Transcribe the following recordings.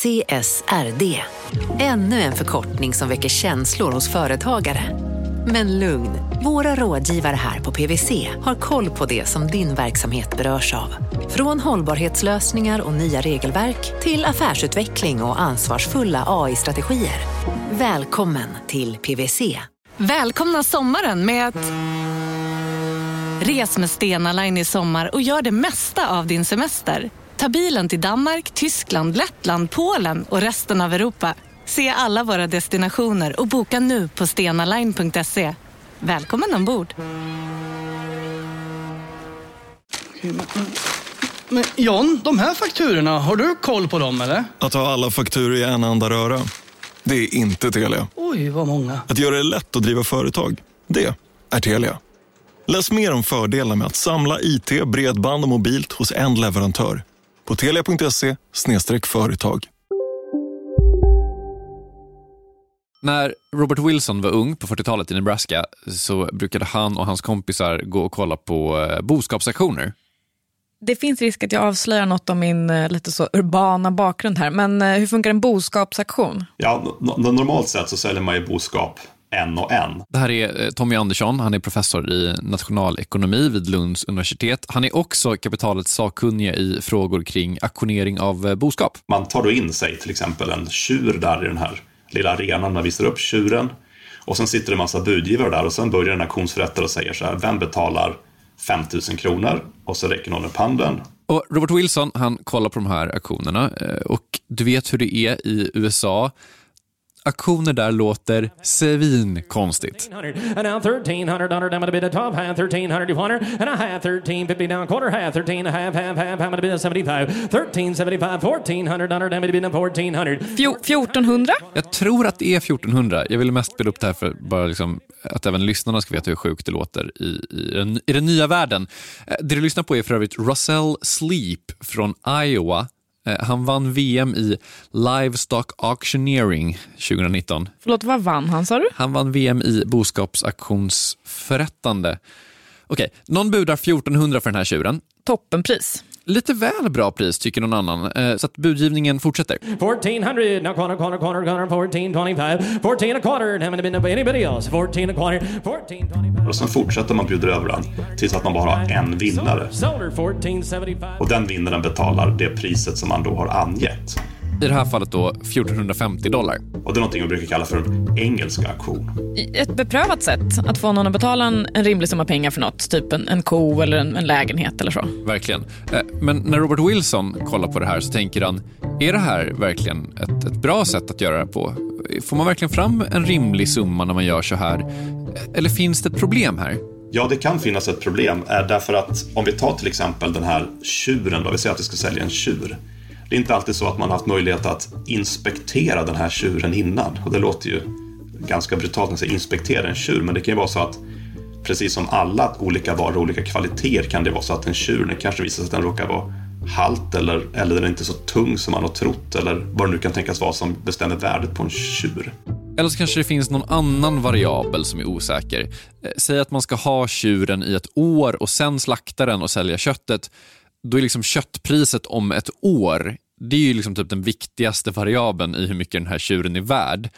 CSRD. Ännu en förkortning som väcker känslor hos företagare. Men lugn, våra rådgivare här på PWC har koll på det som din verksamhet berörs av. Från hållbarhetslösningar och nya regelverk till affärsutveckling och ansvarsfulla AI-strategier. Välkommen till PWC. Välkomna sommaren med att... Res med Stena Line i sommar och gör det mesta av din semester. Ta bilen till Danmark, Tyskland, Lettland, Polen och resten av Europa. Se alla våra destinationer och boka nu på stenaline.se. Välkommen ombord! Men John, de här fakturorna, har du koll på dem eller? Att ha alla fakturor i en enda röra. Det är inte Telia. Oj, vad många. Att göra det lätt att driva företag. Det är Telia. Läs mer om fördelarna med att samla IT, bredband och mobilt hos en leverantör. På telia.se företag. När Robert Wilson var ung på 40-talet i Nebraska så brukade han och hans kompisar gå och kolla på eh, boskapsaktioner. Det finns risk att jag avslöjar något om min eh, lite så urbana bakgrund här, men eh, hur funkar en boskapsaktion? Ja, no- normalt sett så säljer man ju boskap en och en. Det här är eh, Tommy Andersson, han är professor i nationalekonomi vid Lunds universitet. Han är också kapitalets sakkunnige i frågor kring auktionering av eh, boskap. Man tar då in sig till exempel en tjur där i den här lilla arenan, man visar upp tjuren. Och sen sitter det en massa budgivare där och sen börjar en auktionsförrättare och säger så här, vem betalar 5 000 kronor? Och så räcker någon upp handen. Och Robert Wilson, han kollar på de här auktionerna eh, och du vet hur det är i USA. Auktioner där låter. Fjo- 1400? Jag tror att det är 1400. Jag ville mest spela upp det här för bara liksom att även lyssnarna ska veta hur sjukt det låter i, i, den, i den nya världen. Eh, Det du lyssnar på är för övrigt Russell Sleep från Iowa. Eh, Han vann VM i Livestock Auctioneering 2019. Förlåt, vad vann han sa du? Han vann VM i boskapsauktionsförrättande. Okej, någon budar 1400 för den här tjuren. Toppenpris. Lite väl bra pris tycker någon annan, eh, så att budgivningen fortsätter. Fourteen hundred now corner corner corner corner fourteen twenty five fourteen a quarter and haven't been up anybody else fourteen a quarter fourteen twenty five. Och sen fortsätter man bjuda över den tills att man bara har en vinnare. Och den vinnaren betalar det priset som man då har angett. I det här fallet då 1450 dollar. Och det är någonting vi brukar kalla för en engelsk auktion. Ett beprövat sätt att få någon att betala en, en rimlig summa pengar för något, typ en, en ko eller en, en lägenhet eller så. Verkligen. Eh, Men när Robert Wilson kollar på det här så tänker han, är det här verkligen ett, ett bra sätt att göra det på? Får man verkligen fram en rimlig summa när man gör så här? Eller finns det ett problem här? Ja, det kan finnas ett problem är därför att om vi tar till exempel den här tjuren, då, vi säger att vi ska sälja en tjur. Det är inte alltid så att man har haft möjlighet att inspektera den här tjuren innan. Och det låter ju ganska brutalt när man säger inspektera en tjur, men det kan ju vara så att precis som alla olika varor och olika kvaliteter kan det vara så att en tjur, det kanske visar sig att den råkar vara halt eller, eller den är inte så tung som man har trott eller vad det nu kan tänkas vara som bestämmer värdet på en tjur. Eller så kanske det finns någon annan variabel som är osäker. Eh, säg att man ska ha tjuren i ett år och sen slakta den och sälja köttet. Då är liksom köttpriset om ett år, det är ju liksom typ den viktigaste variabeln i hur mycket den här tjuren är värd.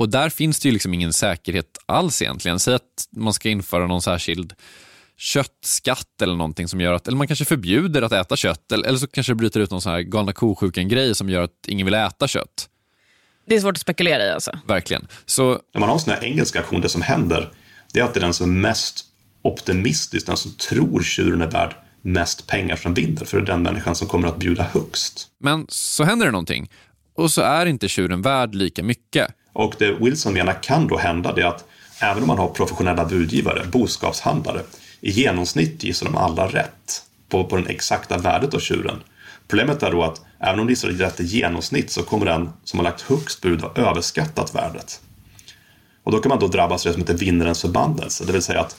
Och där finns det ju liksom ingen säkerhet alls egentligen. Säg att man ska införa någon särskild köttskatt eller någonting som gör att, eller man kanske förbjuder att äta kött, eller, eller så kanske det bryter ut någon sån här galna ko-sjukan-grej som gör att ingen vill äta kött. Det är svårt att spekulera i alltså. Verkligen. Så När man har en sån här engelsk auktion, det som händer, det är att det är den som är mest optimistisk, den som tror tjuren är värd mest pengar som vinner, för det är den människan som kommer att bjuda högst. Men så händer det någonting och så är inte tjuren värd lika mycket. Och det Wilson menar kan då hända det är att även om man har professionella budgivare, boskapshandlare, i genomsnitt gissar de alla rätt på, på den exakta värdet av tjuren. Problemet är då att även om de gissar rätt i genomsnitt så kommer den som har lagt högst bud ha överskattat värdet. Och då kan man då drabbas av det som heter vinnarens förbannelse, det vill säga att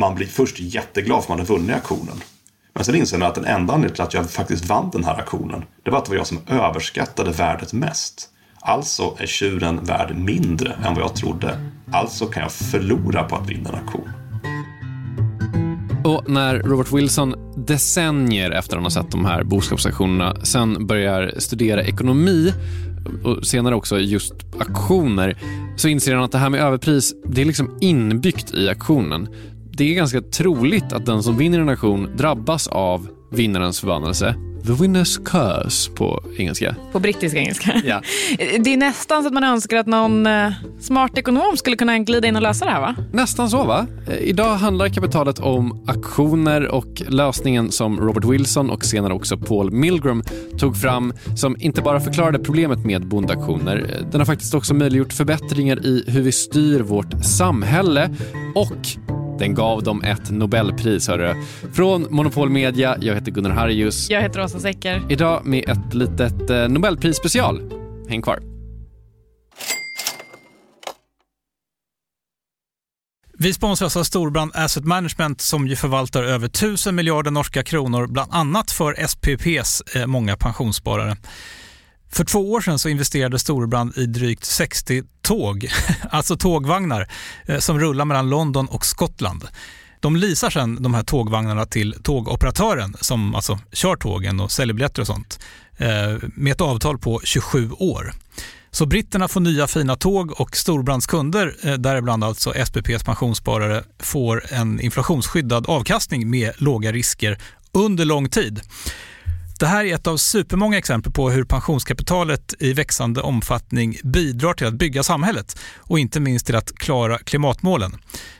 man blir först jätteglad för att man har vunnit auktionen. Men sen inser man att den enda anledningen till att jag faktiskt vann den här auktionen, det var att det var jag som överskattade värdet mest. Alltså är tjuren värd mindre än vad jag trodde. Alltså kan jag förlora på att vinna en auktion. Och när Robert Wilson decennier efter han har sett de här boskapsaktionerna sen börjar studera ekonomi och senare också just aktioner så inser han att det här med överpris det är liksom inbyggt i aktionen. Det är ganska troligt att den som vinner en aktion drabbas av vinnarens förbannelse The winner's curse på engelska. På brittisk engelska. Ja. Det är nästan så att man önskar att någon eh, smart ekonom skulle kunna glida in och lösa det här va? Nästan så va? Eh, Idag handlar kapitalet om aktioner och lösningen som Robert Wilson och senare också Paul Milgram tog fram som inte bara förklarade problemet med bondaktioner. eh, Den har faktiskt också möjliggjort förbättringar i hur vi styr vårt samhälle och den gav dem ett Nobelpris. Hörru. Från Monopol Media, jag heter Gunnar Harrius. Jag heter Åsa Secker. Idag med ett litet eh, Nobelpris special. Häng kvar. Vi sponsras av Storbrand Asset Management som ju förvaltar över 1000 miljarder norska kronor, bland annat för SPPs eh, många pensionssparare. För två år sedan så investerade Storbrand i drygt 60 tåg, alltså tågvagnar, eh, som rullar mellan London och Skottland. De leasar sedan de här tågvagnarna till tågoperatören som alltså kör tågen och säljer biljetter och sånt eh, med ett avtal på 27 år. Så britterna får nya fina tåg och Storbrands kunder, eh, däribland alltså SPPs pensionssparare, får en inflationsskyddad avkastning med låga risker under lång tid. Det här är ett av supermånga exempel på hur pensionskapitalet i växande omfattning bidrar till att bygga samhället och inte minst till att klara klimatmålen.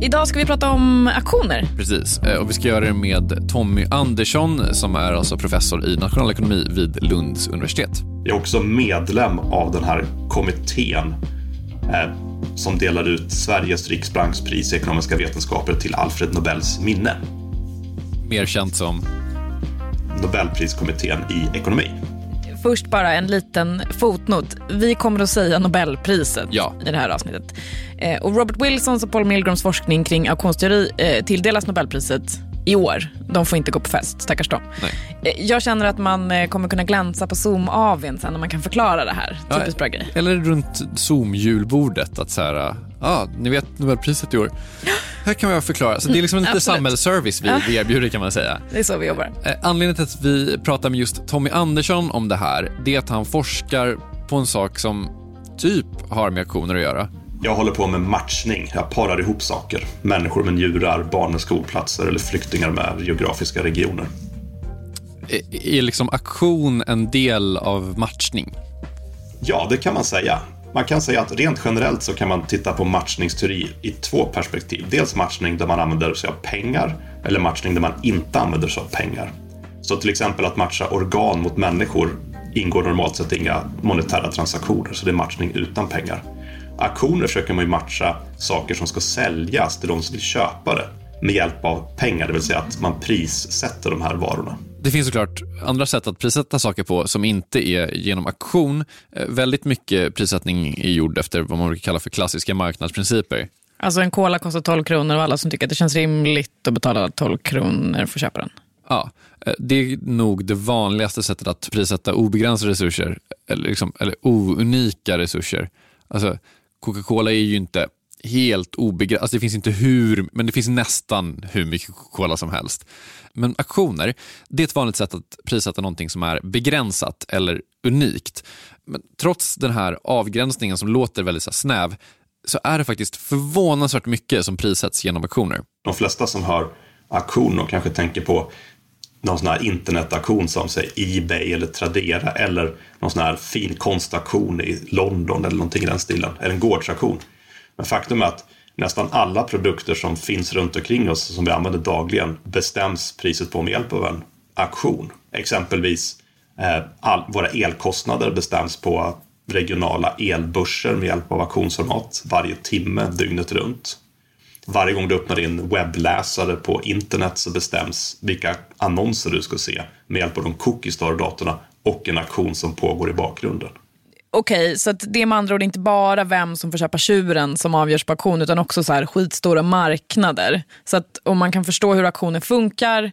Idag ska vi prata om aktioner. Precis, Eh, och vi ska göra det med Tommy Andersson som är alltså professor i nationalekonomi vid Lunds universitet. Jag är också medlem av den här kommittén eh, som delar ut Sveriges riksbankspris i ekonomiska vetenskaper till Alfred Nobels minne. Mer känt som... Nobelpriskommittén i ekonomi. Först bara en liten fotnot. Vi kommer att säga Nobelpriset Ja. i det här avsnittet. Eh, och Robert Wilsons och Paul Milgrams forskning kring auktionsteori eh, tilldelas Nobelpriset i år. De får inte gå på fest, stackars dem. Nej. Eh, jag känner att man eh, kommer kunna glänsa på Zoom-AWn sen när man kan förklara det här. Ja, Typiskt bra grej. Eller runt Zoom-julbordet, att så här, ja, ah, ni vet Nobelpriset i år. Här kan jag förklara. Så det är liksom lite samhällsservice vi, vi erbjuder kan man säga. Det är så vi jobbar. Eh, Anledningen till att vi pratar med just Tommy Andersson om det här, det är att han forskar på en sak som typ har med auktioner att göra. Jag håller på med matchning. Jag parar ihop saker. Människor med njurar, barn med skolplatser eller flyktingar med geografiska regioner. Är- Är liksom auktion en del av matchning? Ja, det kan man säga. Man kan säga att rent generellt så kan man titta på matchningsteori i två perspektiv. Dels matchning där man använder sig av pengar eller matchning där man inte använder sig av pengar. Så till exempel att matcha organ mot människor ingår normalt sett inga monetära transaktioner, så det är matchning utan pengar. Auktioner försöker man ju matcha saker som ska säljas till de som vill köpa det med hjälp av pengar, det vill säga att man prissätter de här varorna. Det finns såklart andra sätt att prissätta saker på som inte är genom auktion. Eh, Väldigt mycket prissättning är gjord efter vad man brukar kalla för klassiska marknadsprinciper. Alltså en cola kostar 12 kronor och alla som tycker att det känns rimligt att betala 12 kronor får köpa den. Ja, eh, det är nog det vanligaste sättet att prissätta obegränsade resurser, eller, liksom, eller ounika resurser. Alltså, Coca-Cola är ju inte helt obegränsat, alltså det finns inte hur, men det finns nästan hur mycket Coca-Cola som helst. Men auktioner det är ett vanligt sätt att prissätta någonting som är begränsat eller unikt. Men trots den här avgränsningen som låter väldigt så snäv, så är det faktiskt förvånansvärt mycket som prissätts genom auktioner. de flesta som hör auktion och kanske tänker på någon sån här internetauktion som säg Ebay eller Tradera eller någon sån här fin konstauktion i London eller någonting i den stilen, eller en gårdsauktion. Men faktum är att nästan alla produkter som finns runt omkring oss som vi använder dagligen bestäms priset på med hjälp av en auktion. Exempelvis eh, all, våra elkostnader bestäms på regionala elbörser med hjälp av auktionsformat varje timme dygnet runt. Varje gång du öppnar din webbläsare på internet så bestäms vilka annonser du ska se med hjälp av de cookies du har i datorn och en auktion som pågår i bakgrunden. Okej, okay, så det är med andra ord inte bara vem som får köpa tjuren som avgörs på auktion utan också så här skitstora marknader. Så att om man kan förstå hur auktioner funkar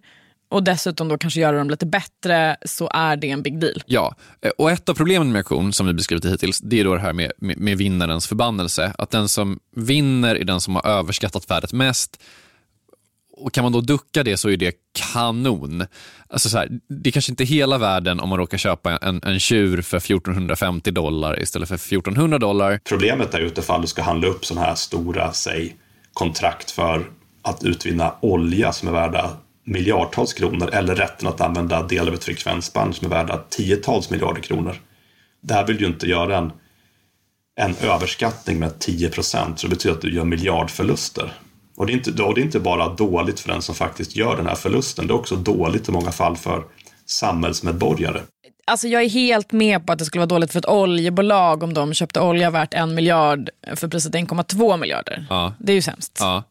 och dessutom då kanske göra dem lite bättre så är det en big deal. Ja, eh, och ett av problemen med auktion som vi beskrivit hittills det är då det här med, med, med vinnarens förbannelse. Att den som vinner är den som har överskattat värdet mest och kan man då ducka det så är det kanon. Alltså så här, det är kanske inte hela världen om man råkar köpa en, en tjur för 1450 dollar istället för 1400 dollar. Problemet är utifall du ska handla upp sådana här stora, säg, kontrakt för att utvinna olja som är värda miljardtals kronor eller rätten att använda del av ett frekvensband som är värda tiotals miljarder kronor. Det här vill ju inte göra en, en överskattning med 10 procent, så det betyder att du gör miljardförluster. Och det, är inte, och det är inte bara dåligt för den som faktiskt gör den här förlusten, det är också dåligt i många fall för samhällsmedborgare. Alltså jag är helt med på att det skulle vara dåligt för ett oljebolag om de köpte olja värt en miljard för priset 1,2 miljarder. Ja. Det är ju sämst. Ja.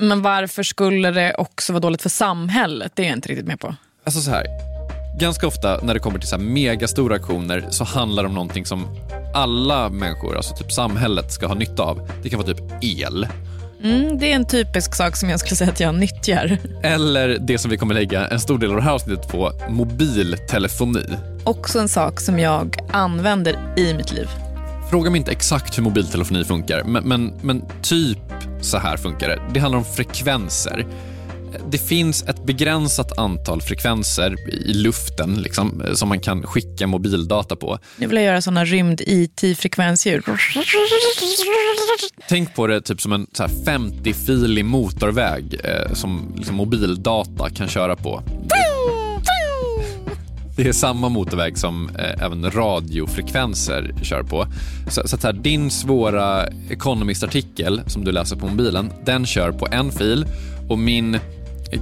Men varför skulle det också vara dåligt för samhället? Det är jag inte riktigt med på. Alltså så här. Ganska ofta när det kommer till så här megastora aktioner så handlar det om någonting som alla människor, alltså typ samhället, ska ha nytta av. Det kan vara typ el. Mm, det är en typisk sak som jag skulle säga att jag nyttjar. Eller det som vi kommer lägga en stor del av det här avsnittet på, mobiltelefoni. Också en sak som jag använder i mitt liv. Fråga mig inte exakt hur mobiltelefoni funkar, men, men, men typ så här funkar det. Det handlar om frekvenser. Det finns ett begränsat antal frekvenser i luften liksom, som man kan skicka mobildata på. Nu vill jag göra såna rymd-IT-frekvensljud. Tänk på det typ som en 50-filig motorväg eh, som liksom, mobildata kan köra på. Det är samma motorväg som eh, även radiofrekvenser kör på. Så, så att här, din svåra Economist-artikel som du läser på mobilen, den kör på en fil och min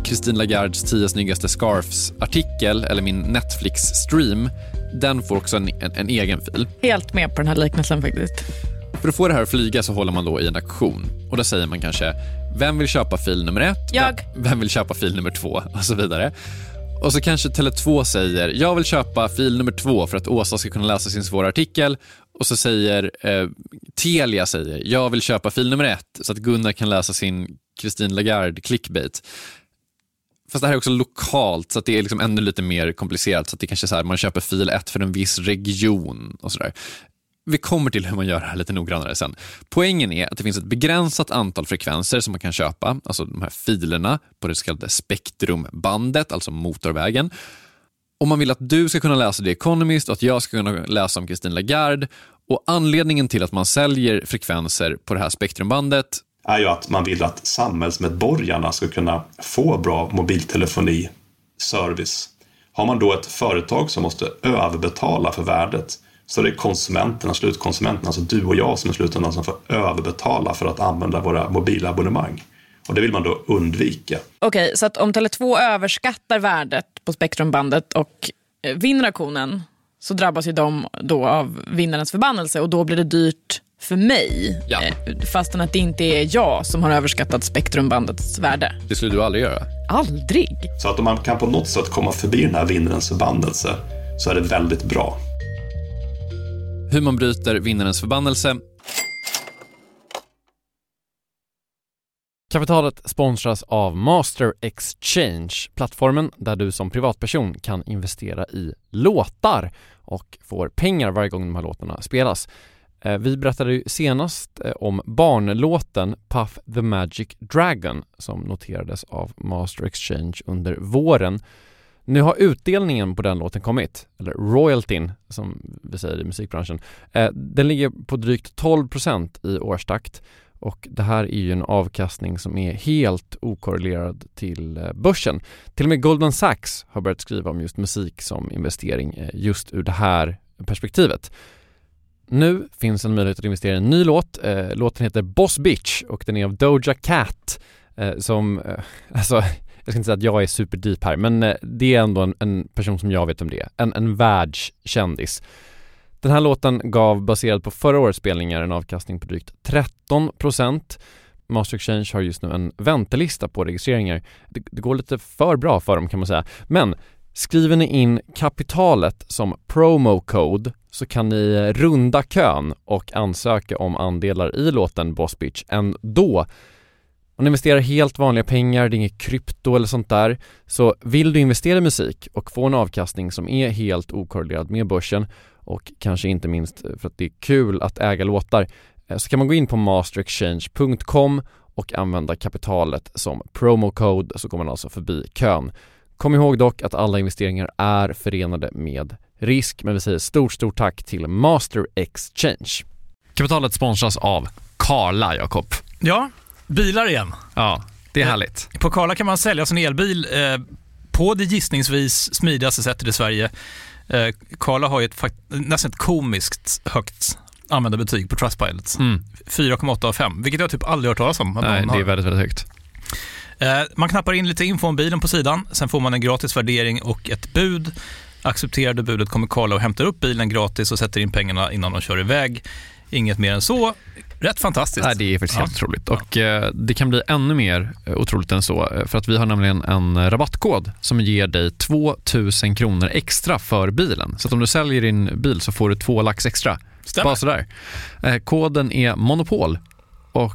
Christine Lagardes 10 snyggaste scarfs-artikel, eller min Netflix-stream, den får också en, en, en, egen fil. Helt med på den här liknelsen faktiskt. För att få det här att flyga så håller man då i en auktion och då säger man kanske vem vill köpa fil nummer ett? Jag. Vem vill köpa fil nummer två? Och så vidare. Och så kanske Tele2 säger, jag vill köpa fil nummer två för att Åsa ska kunna läsa sin svåra artikel. Och så säger eh, Telia, säger, jag vill köpa fil nummer ett så att Gunnar kan läsa sin Christine Lagarde clickbait. Fast det här är också lokalt, så att det är liksom ännu lite mer komplicerat. Så att det kanske är så här, man köper fil 1 för en viss region och sådär. Vi kommer till hur man gör det här lite noggrannare sen. Poängen är att det finns ett begränsat antal frekvenser som man kan köpa, alltså de här filerna på det så kallade spektrumbandet, alltså motorvägen. Om man vill att du ska kunna läsa The Economist och att jag ska kunna läsa om Christine Lagarde och anledningen till att man säljer frekvenser på det här spektrumbandet är ju att man vill att samhällsmedborgarna ska kunna få bra mobiltelefoniservice. Har man då ett företag som måste överbetala för värdet så det är konsumenterna, slutkonsumenterna, alltså du och jag som i slutändan som får överbetala för att använda våra mobilabonnemang. Och det vill man då undvika. Okej, okay, så att om Tele2 överskattar värdet på spektrumbandet och eh, vinner auktionen så drabbas ju de då av vinnarens förbannelse och då blir det dyrt för mig. Ja. Eh, fastän att det inte är jag som har överskattat spektrumbandets värde. Det skulle du aldrig göra? Aldrig. Så att om man kan på något sätt komma förbi den här vinnarens förbannelse så är det väldigt bra. Hur man bryter vinnarens förbannelse Kapitalet sponsras av Master Exchange, plattformen där du som privatperson kan investera i låtar och får pengar varje gång de här låtarna spelas. Eh, vi berättade ju senast eh, om barnlåten Puff the Magic Dragon som noterades av Master Exchange under våren. Nu har utdelningen på den låten kommit, eller royaltyn som vi säger i musikbranschen. Eh, den ligger på drygt 12% i årstakt och det här är ju en avkastning som är helt okorrelerad till börsen. Till och med Goldman Sachs har börjat skriva om just musik som investering just ur det här perspektivet. Nu finns en möjlighet att investera i en ny låt. Eh, låten heter Boss Bitch och den är av Doja Cat eh, som, eh, alltså jag ska inte säga att jag är superdeep här, men det är ändå en, en, person som jag vet om det är. En, en världskändis. Den här låten gav, baserat på förra årets spelningar, en avkastning på drygt 13 Master Exchange har just nu en väntelista på registreringar. Det, det, går lite för bra för dem kan man säga. Men skriver ni in kapitalet som promo code så kan ni runda kön och ansöka om andelar i låten Boss Bitch ändå. Man investerar helt vanliga pengar, det är inget krypto eller sånt där. Så vill du investera i musik och få en avkastning som är helt okorrelerad med börsen och kanske inte minst för att det är kul att äga låtar eh, så kan man gå in på masterexchange.com och använda kapitalet som promo-code så går man alltså förbi kön. Kom ihåg dock att alla investeringar är förenade med risk men vi säger stort, stort tack till Master Exchange. Kapitalet sponsras av Karla, Jakob. Ja, bilar igen. Ja, det är eh, härligt. På Karla kan man sälja sin elbil eh, på det gissningsvis smidigaste sättet i Sverige Eh, Karla har ju ett nästan ett komiskt högt användarbetyg på Trustpilot. Mm. 4,8 av 5, vilket jag typ aldrig hört talas om. Nej, det är väldigt, väldigt högt. Eh, man knappar in lite info om bilen på sidan, sen får man en gratis värdering och ett bud. Accepterar du budet kommer Karla och hämtar upp bilen gratis och sätter in pengarna innan de kör iväg. Inget mer än så. Rätt fantastiskt. Nej, det är faktiskt ja. helt otroligt. Och eh, det kan bli ännu mer eh, otroligt än så. Eh, för att vi har nämligen en rabattkod som ger dig 2000 kronor extra för bilen. Så om du säljer din bil så får du två lax extra. Stämmer. Bara sådär. Eh, koden är Monopol. Och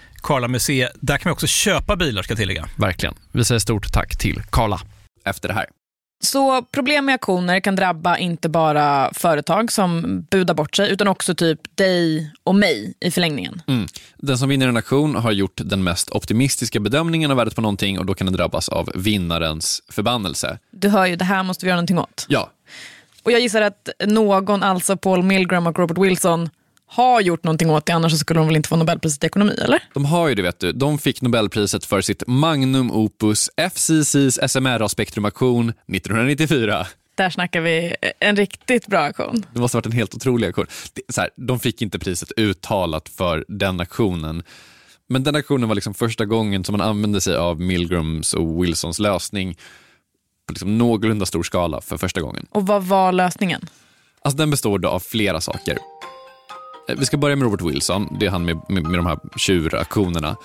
Karla Museet. Där kan man också köpa bilar ska jag tillägga. Verkligen. Vi säger stort tack till Karla efter det här. Så problem med aktioner kan drabba inte bara företag som budar bort sig utan också typ dig och mig i förlängningen. Mm. Den som vinner en aktion har gjort den mest optimistiska bedömningen av värdet på någonting och då kan den drabbas av vinnarens förbannelse. Du hör ju, det här måste vi göra någonting åt. Ja. Och jag gissar att någon, alltså Paul Milgram och Robert Wilson, har gjort någonting åt det, annars skulle de väl inte få Nobelpriset i ekonomi, eller? De har ju det, vet du. De fick Nobelpriset för sitt magnum opus FCCs SMRA-spektrumaktion 1994. Där snackar vi en riktigt bra aktion. Det måste ha varit en helt otrolig aktion. Så här, de fick inte priset uttalat för den aktionen. Men den aktionen var liksom första gången som man använde sig av Milgrams och Wilsons lösning på liksom någorlunda stor skala för första gången. Och vad var lösningen? Alltså den består då av flera saker. Eh, vi ska börja med Robert Wilson, det är han med, med, med de här tjuraktionerna.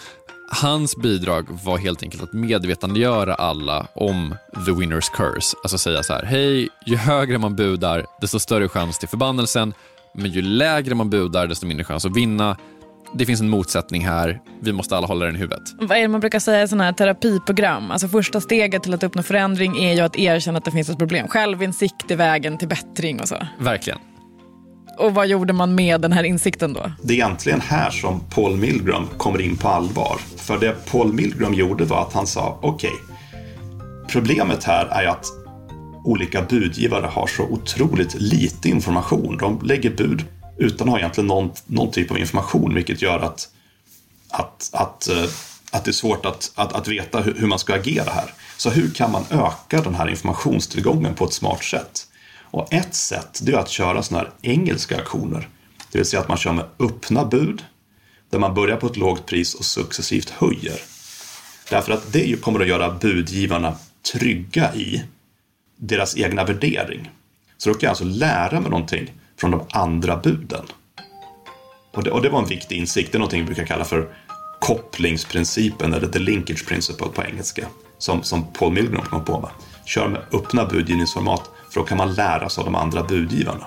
Hans bidrag var helt enkelt att medvetandegöra alla om the winner's curse. Alltså säga så här, hej, ju högre man budar, desto större chans till förbannelsen. Men ju lägre man budar, desto mindre chans att vinna. Det finns en motsättning här, vi måste alla hålla den i huvudet. Vad är det man brukar säga i sådana här terapiprogram? Alltså första steget till att uppnå förändring är ju att erkänna att det finns ett problem. Självinsikt är vägen till bättring och så. Verkligen. Och vad gjorde man med den här insikten då? Det är egentligen här som Paul Milgram kommer in på allvar. För det Paul Milgram gjorde var att han sa, okej, okay, problemet här är att olika budgivare har så otroligt lite information. De lägger bud utan att ha egentligen någon, någon typ av information, vilket gör att, att, att, eh, att det är svårt att, att, att veta hur, hur man ska agera här. Så hur kan man öka den här informationstillgången på ett smart sätt? Och ett sätt det är att köra sådana här engelska aktioner. Det vill säga att man kör med öppna bud där man börjar på ett lågt pris och successivt höjer. Därför att det kommer att göra budgivarna trygga i deras egna värdering. Så då kan jag alltså lära mig någonting från de andra buden. Och det, och det var en viktig insikt. Det är någonting vi brukar kalla för kopplingsprincipen eller the linkage principle på engelska. Som, som Paul Milgram kom på med. Kör med öppna budgivningsformat för då kan man lära sig av de andra budgivarna.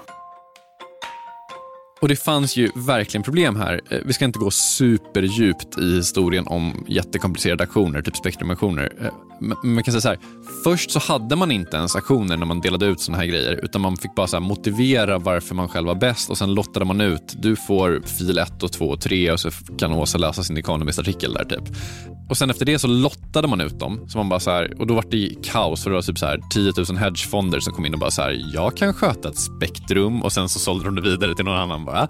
Och det fanns ju verkligen problem här. Eh, vi ska inte gå superdjupt i historien om jättekomplicerade aktioner, typ spektrumaktioner. Eh, men man kan säga så här, först så hade man inte ens aktioner när man delade ut såna här grejer, utan man fick bara så här motivera varför man själv var bäst och sen lottade man ut, du får fil 1 och 2 och 3 och så kan Åsa läsa sin Economist-artikel där typ. Och sen efter det så lottade man ut dem. Så man bara så här, och då var det kaos för det var typ så här 10 000 hedgefonder som kom in och bara så här, jag kan sköta ett spektrum och sen så sålde de det vidare till någon annan bara.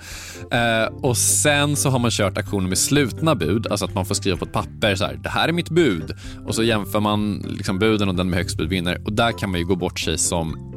Eh, och sen så har man kört aktioner med slutna bud, alltså att man får skriva på ett papper så här, det här är mitt bud. Och så jämför man liksom buden och den med högst bud vinner. Och där kan man ju gå bort sig som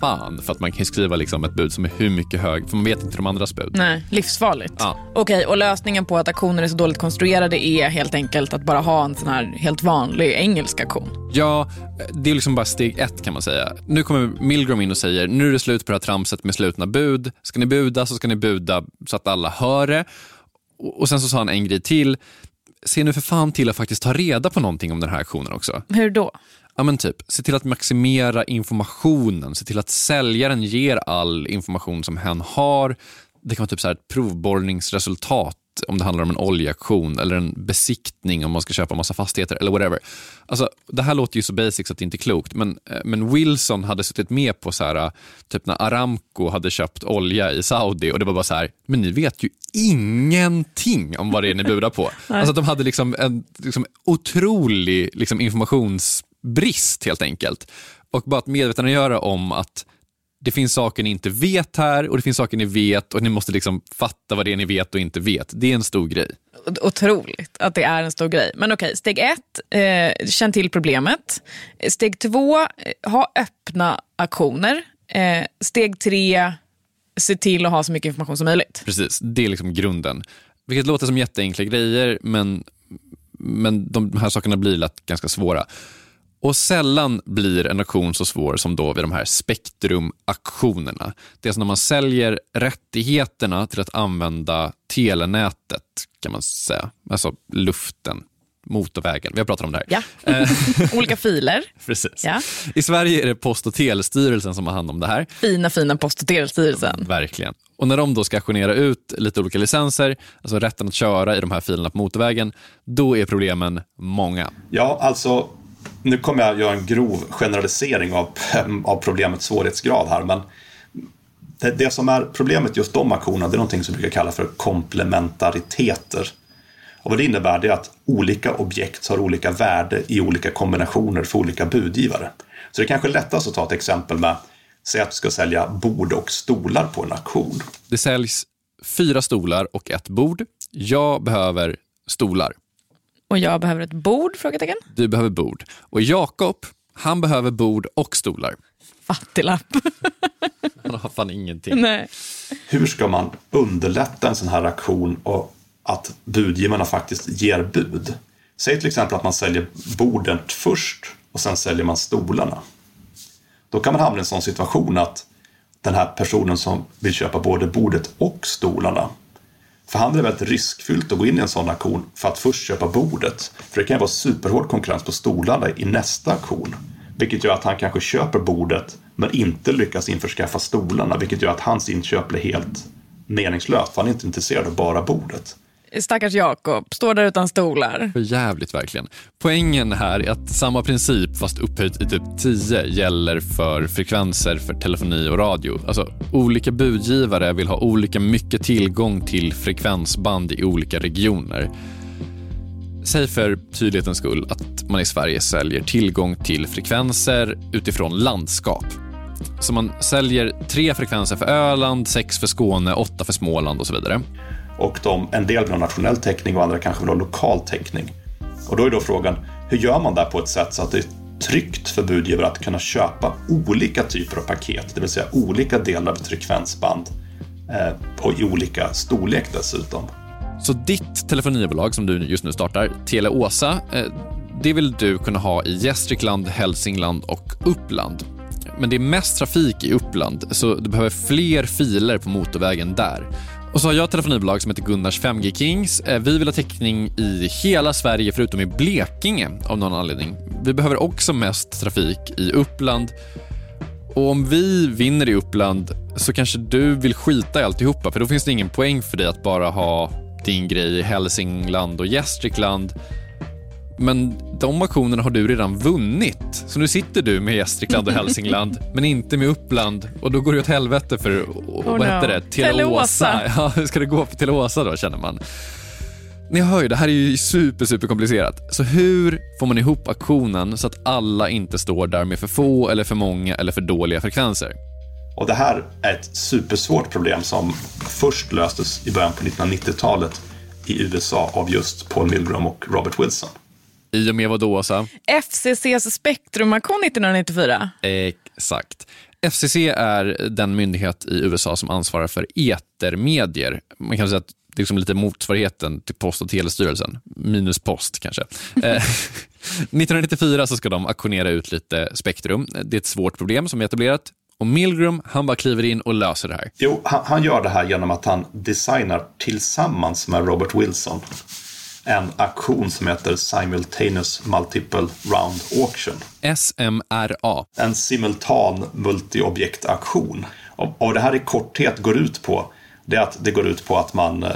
fan för att man kan skriva liksom ett bud som är hur mycket hög, för man vet inte de andras bud. Nej, livsfarligt. Ja. Okej, och lösningen på att aktioner är så dåligt konstruerade är helt enkelt att bara ha en sån här helt vanlig engelsk aktion. Ja, det är liksom bara steg ett kan man säga. Nu kommer Milgram in och säger, nu är det slut på det här tramset med slutna bud. Ska ni buda så ska ni buda så att alla hör det. Och och sen så sa han en grej till. Se nu för fan till att faktiskt ta reda på någonting om den här aktionen också. Hur då? Ja men typ, se till att maximera informationen, se till att säljaren ger all information som hen har. Det kan vara typ så här ett provborrningsresultat om det handlar om en oljeaktion eller en besiktning om man ska köpa massa fastigheter eller whatever. Alltså, det här låter ju så basic så att det inte är klokt, men, eh, men Wilson hade suttit med på så här, typ när Aramco hade köpt olja i Saudi och det var bara så här, men ni vet ju ingenting om vad det är ni budar på. alltså, de hade liksom en liksom, otrolig liksom, informationsbrist helt enkelt. Och bara att medvetandegöra om att det finns saker ni inte vet här och det finns saker ni vet och ni måste liksom fatta vad det är ni vet och inte vet. Det är en stor grej. Otroligt att det är en stor grej. Men okej, steg ett, eh, känn till problemet. Steg två, eh, ha öppna aktioner. Eh, steg tre, se till att ha så mycket information som möjligt. Precis, det är liksom grunden. Vilket låter som jätteenkla grejer, men, men de här sakerna blir lätt ganska svåra. Och sällan blir en auktion så svår som då vid de här spektrumaktionerna. Det är alltså när man säljer rättigheterna till att använda telenätet, kan man säga. Alltså luften, motorvägen. Vi har pratat om det här. Ja. Olika filer. Precis. Ja. I Sverige är det Post och telestyrelsen som har hand om det här. Fina, fina Post och telestyrelsen. Verkligen. Och när de då ska auktionera ut lite olika licenser, alltså rätten att köra i de här filerna på motorvägen, då är problemen många. Ja, alltså nu kommer jag göra en grov generalisering av, av problemets svårighetsgrad här, men det, det som är problemet just de aktionerna, det är någonting som vi brukar kalla för komplementariteter. Och vad det innebär det är att olika objekt har olika värde i olika kombinationer för olika budgivare. Så det är kanske lättast att ta ett exempel med, säg att du ska sälja bord och stolar på en auktion. Det säljs fyra stolar och ett bord. Jag behöver stolar. Och jag behöver ett bord? Frågetecken. Du behöver bord. Och Jakob, han behöver bord och stolar. Fattiglapp. Han har fan ingenting. Nej. Hur ska man underlätta en sån här aktion och att budgivarna faktiskt ger bud? Säg till exempel att man säljer bordet först och sen säljer man stolarna. Då kan man hamna i en sån situation att den här personen som vill köpa både bordet och stolarna för han är det väldigt riskfyllt att gå in i en sån auktion för att först köpa bordet. För det kan ju vara superhård konkurrens på stolarna i nästa auktion. Vilket gör att han kanske köper bordet men inte lyckas införskaffa stolarna. Vilket gör att hans inköp blir helt meningslöst. För han är inte intresserad av bara bordet. Stackars Jakob, står där utan stolar. För jävligt verkligen. Poängen här är att samma princip, fast upphöjt i typ 10, gäller för frekvenser för telefoni och radio. Alltså, olika budgivare vill ha olika mycket tillgång till frekvensband i olika regioner. Säg för tydlighetens skull att man i Sverige säljer tillgång till frekvenser utifrån landskap. Så man säljer tre frekvenser för Öland, sex för Skåne, åtta för Småland och så vidare. Och de, en del vill ha nationell täckning och andra kanske vill ha lokal täckning. Och då är då frågan, hur gör man det på ett sätt så att det är tryggt för budgivare att kunna köpa olika typer av paket, det vill säga olika delar av ett frekvensband eh, och i olika storlek dessutom. Så ditt telefonibolag som du just nu startar, Telia Åsa, eh, det vill du kunna ha i Gästrikland, Hälsingland och Uppland. Men det är mest trafik i Uppland, så du behöver fler filer på motorvägen där. Och så har jag ett telefonibolag som heter Gunnars 5G Kings. Eh, vi vill ha täckning i hela Sverige förutom i Blekinge av någon anledning. Vi behöver också mest trafik i Uppland Och om vi vinner i Uppland så kanske du vill skita i alltihopa för då finns det ingen poäng för dig att bara ha din grej i Hälsingland och Gästrikland. Men de auktionerna har du redan vunnit. Så nu sitter du med Gästrikland och Hälsingland men inte med Uppland och då går det åt helvete för, oh, vad no. heter det? Teleåsa. Ja, hur ska det gå för Teleåsa då känner man? Ni hör ju, det här är ju super, super komplicerat. Så hur får man ihop auktionen så att alla inte står där med för få eller för många eller för dåliga frekvenser? Och det här är ett supersvårt problem som först löstes i början på 1990-talet i USA av just Paul Milgrom och Robert Wilson. I och med vad då, Åsa? FCCs spektrumaktion 1994. Exakt. FCC är den myndighet i USA som ansvarar för etermedier. Man kan säga att det är liksom lite motsvarigheten till Post och telestyrelsen. Minus post kanske. 1994 så ska de auktionera ut lite spektrum. Det är ett svårt problem som är etablerat. Och Milgram, han bara kliver in och löser det här. Jo, han, han gör det här genom att han designar tillsammans med Robert Wilson en auktion som heter Simultaneous Multiple Round Auction. SMRA. En simultan multiobjektauktion. Och, det här i korthet går ut på det är att det går ut på att man,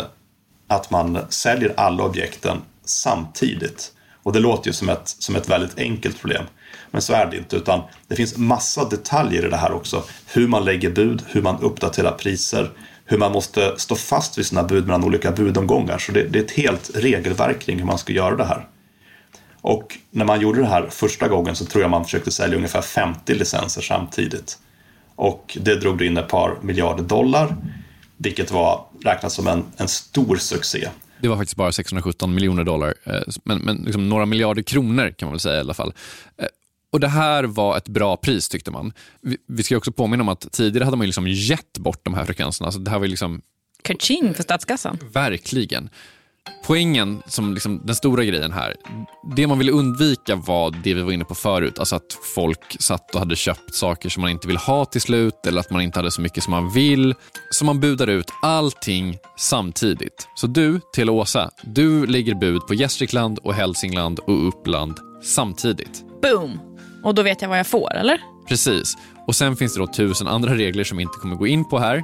att man säljer alla objekten samtidigt. Och det låter ju som ett, som ett väldigt enkelt problem. Men så är det inte, utan det finns massa detaljer i det här också. Hur man lägger bud, hur man uppdaterar priser, hur man måste stå fast vid sina bud mellan olika budomgångar. Så det, det, är ett helt regelverk kring hur man ska göra det här. Och när man gjorde det här första gången så tror jag man försökte sälja ungefär 50 licenser samtidigt. Och det drog in ett par miljarder dollar, vilket var räknat som en, en stor succé. Det var faktiskt bara 617 miljoner dollar, eh, men, men liksom några miljarder kronor kan man väl säga i alla fall. Eh, och Det här var ett bra pris tyckte man. Vi, vi ska också påminna om att tidigare hade man liksom gett bort de här frekvenserna. Så det här var liksom... Kaching för statskassan. Verkligen. Poängen, som liksom den stora grejen här, det man ville undvika var det vi var inne på förut. Alltså att folk satt och hade köpt saker som man inte vill ha till slut eller att man inte hade så mycket som man vill. Så man budar ut allting samtidigt. Så du, Tele-Åsa, du lägger bud på Gästrikland och Hälsingland och Uppland samtidigt. Boom! Och då vet jag vad jag får, eller? Precis. Och sen finns det då tusen andra regler som vi inte kommer gå in på här.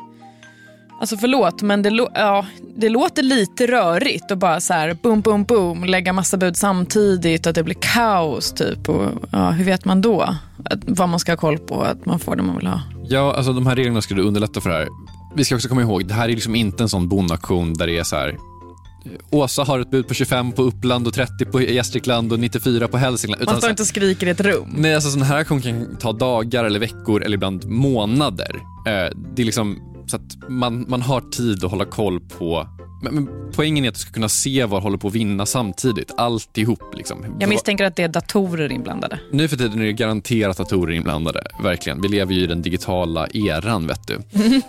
Alltså förlåt, men det, ja, det låter lite rörigt att bara så här boom, boom, boom, lägga massa bud samtidigt och att det blir kaos typ. Och, ja, hur vet man då att, vad man ska ha koll på, att man får det man vill ha? Ja, alltså de här reglerna skulle underlätta för det här. Vi ska också komma ihåg, det här är liksom inte en sån bondaktion där det är så här Åsa har ett bud på 25 på Uppland och 30 på Gästrikland och 94 på Hälsingland. Man står inte och skriker i ett rum. Nej, alltså sån här aktion kan ta dagar eller veckor eller ibland månader. Eh, det är liksom så att man, man har tid att hålla koll på men, men poängen är att du ska kunna se vad håller på att vinna samtidigt. Alltihop. Liksom. Jag misstänker att det är datorer inblandade. Nu för tiden är det garanterat datorer inblandade. Verkligen. Vi lever ju i den digitala eran, vet du.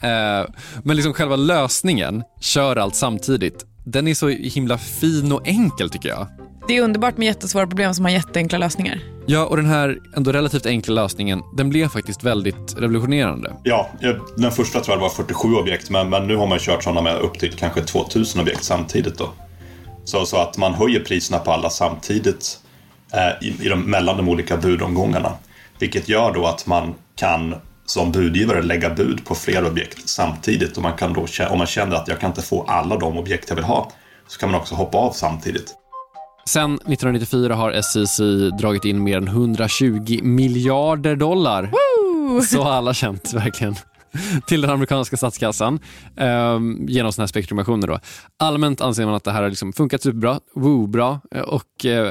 Eh, men liksom själva lösningen, kör allt samtidigt, den är så himla fin och enkel tycker jag. Det är underbart med jättesvåra problem som har jätteenkla lösningar. Ja, och den här ändå relativt enkla lösningen, den blev faktiskt väldigt revolutionerande. Ja, den första tror jag var 47 objekt, men, men nu har man kört sådana med upp till kanske 2000 objekt samtidigt. Då. Så, så att man höjer priserna på alla samtidigt eh, i, i de, mellan de olika budomgångarna. Vilket gör då att man kan som budgivare lägga bud på fler objekt samtidigt och man kan då, om man känner att jag kan inte få alla de objekt jag vill ha, så kan man också hoppa av samtidigt. Sen 1994 har SEC dragit in mer än 120 miljarder dollar. Woo! Så har alla känt verkligen till den amerikanska statskassan um, genom sådana här spektrumationer. Då. Allmänt anser man att det här har liksom funkat superbra, woo, bra och uh,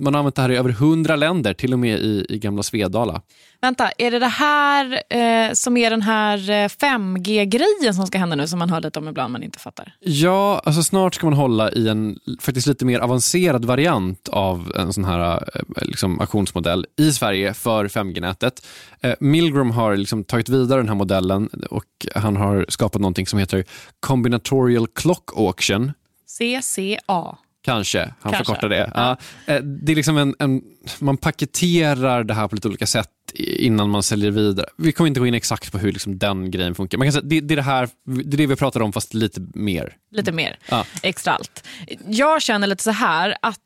man har använt det här i över 100 länder, till och med i, i gamla Svedala. Vänta, är det det här eh, som är den här 5G-grejen som ska hända nu som man hör lite om ibland men inte fattar? Ja, alltså snart ska man hålla i en faktiskt lite mer avancerad variant av en sån här eh, liksom, auktionsmodell i Sverige för 5G-nätet. Eh, Milgram har liksom tagit vidare den här modellen och han har skapat någonting som heter Combinatorial Clock Auction. CCA. Kanske, han Kanske. förkortar det. Ja. Ja, det är liksom en, en, man paketerar det här på lite olika sätt innan man säljer vidare. Vi kommer inte gå in exakt på hur liksom den grejen funkar. Man kan säga, det, det, är det, här, det är det vi pratar om fast lite mer. Lite mer, Ja. extra allt. Jag känner lite så här att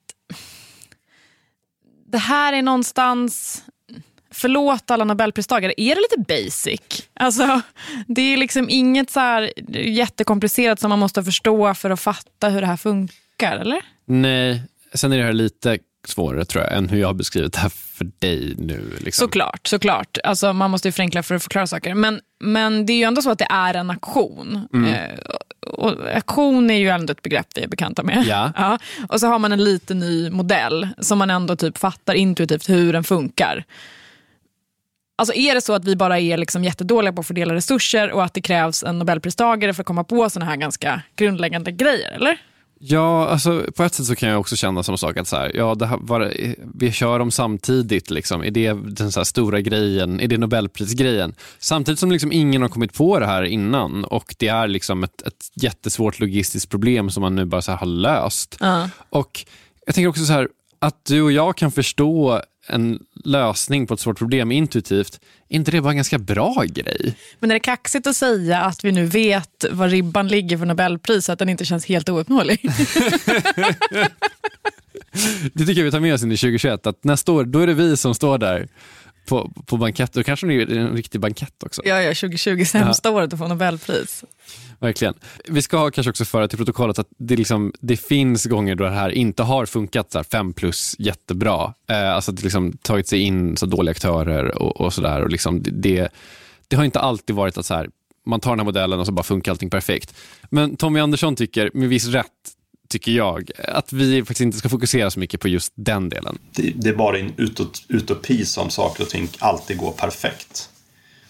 det här är någonstans förlåt alla nobelpristagare, är det lite basic? Alltså, det är liksom inget så här jättekomplicerat som man måste förstå för att fatta hur det här funkar, eller? Nej, sen är det här lite svårare tror jag än hur jag har beskrivit det här för dig nu. Liksom. Såklart, såklart. Alltså, man måste ju förenkla för att förklara saker. Men, men det är ju ändå så att det är en aktion. Mm. Eh, och aktion är ju ändå ett begrepp vi är bekanta med. Ja. Ja. Och så har man en lite ny modell som man ändå typ fattar intuitivt hur den funkar. Alltså är det så att vi bara är liksom jättedåliga på att fördela resurser och att det krävs en nobelpristagare för att komma på såna här ganska grundläggande grejer, eller? Ja, alltså på ett sätt så kan jag också känna som sak att så här, ja, här var, vi kör dem samtidigt. Liksom. Är det den så stora grejen? Är det Nobelprisgrejen? Samtidigt som liksom ingen har kommit på det här innan och det är liksom ett, ett jättesvårt logistiskt problem som man nu bara så har löst. Ja. Och Jag tänker också så här, att du och jag kan förstå en lösning på ett svårt problem intuitivt, är inte det bara en ganska bra grej? Men är det kaxigt att säga att vi nu vet var ribban ligger för Nobelpris, så att den inte känns helt ouppnåelig? Det tycker jag vi tar med oss in i 2021, att nästa år då är det vi som står där på, på bankett. Då kanske det är en riktig bankett också. ja, ja, 2020 sämsta året att få Nobelpris. Verkligen. Vi ska kanske också föra till protokollet att det, liksom, det finns gånger då det här inte har funkat så här, fem plus jättebra. Eh, alltså att det liksom tagit sig in så dåliga aktörer och, och sådär. Liksom, det, det, det har inte alltid varit att så här, man tar den här modellen och så bara funkar allting perfekt. Men Tommy Andersson tycker, med viss rätt, tycker jag, att vi faktiskt inte ska fokusera så mycket på just den delen. Det, det är bara en utopi som saker och ting alltid går perfekt.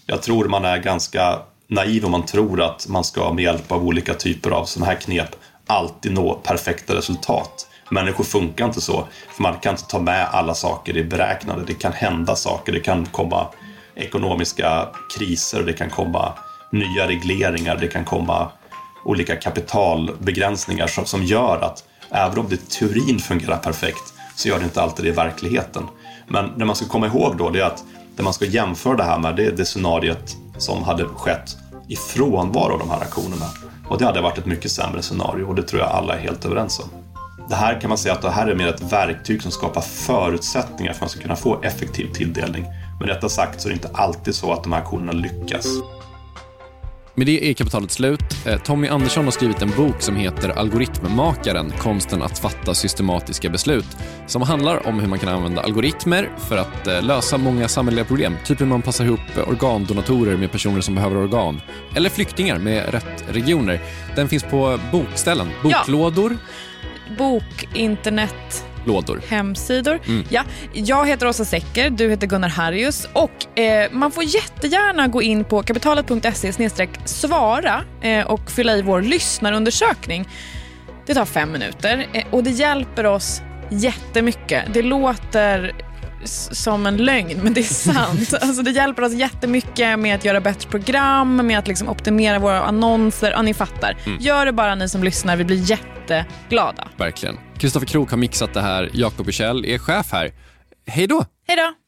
Jag tror man är ganska naiv om man tror att man ska med hjälp av olika typer av sådana här knep alltid nå perfekta resultat. Människor funkar inte så, för man kan inte ta med alla saker i beräknade. Det kan hända saker, det kan komma ekonomiska kriser, det kan komma nya regleringar, det kan komma olika kapitalbegränsningar som, som gör att även om det i teorin fungerar perfekt så gör det inte alltid det i verkligheten. Men det man ska komma ihåg då det är att det man ska jämföra det här med det är det scenariot som hade skett i frånvaro av de här aktionerna. Och det hade varit ett mycket sämre scenario och det tror jag alla är helt överens om. Det här kan man säga att det här är mer ett verktyg som skapar förutsättningar för att man ska kunna få effektiv tilldelning. Med detta sagt så är det inte alltid så att de här aktionerna lyckas. Med det är kapitalet slut. Eh, Tommy Andersson har skrivit en bok som heter Algoritmmakaren, konsten att fatta systematiska beslut, som handlar om hur man kan använda algoritmer för att eh, lösa många samhälleliga problem, typ hur man passar ihop organdonatorer med personer som behöver organ, eller flyktingar med rätt regioner. Den finns på bokställen, boklådor, Bok, internet, lådor. hemsidor. Ja, jag heter Åsa Secker, du heter Gunnar Harrius och eh, man får jättegärna gå in på kapitalet.se svara eh, och fylla i vår lyssnarundersökning. Det tar fem minuter eh, och det hjälper oss jättemycket. Det låter som en lögn, men det är sant. Alltså, det hjälper oss jättemycket med att göra bättre program, med att liksom optimera våra annonser. Ja, ni fattar. Gör det bara ni som lyssnar, vi blir jätteglada. Verkligen. Kristoffer Krook har mixat det här, Jakob Bursell är chef här. Hej då! Hej då!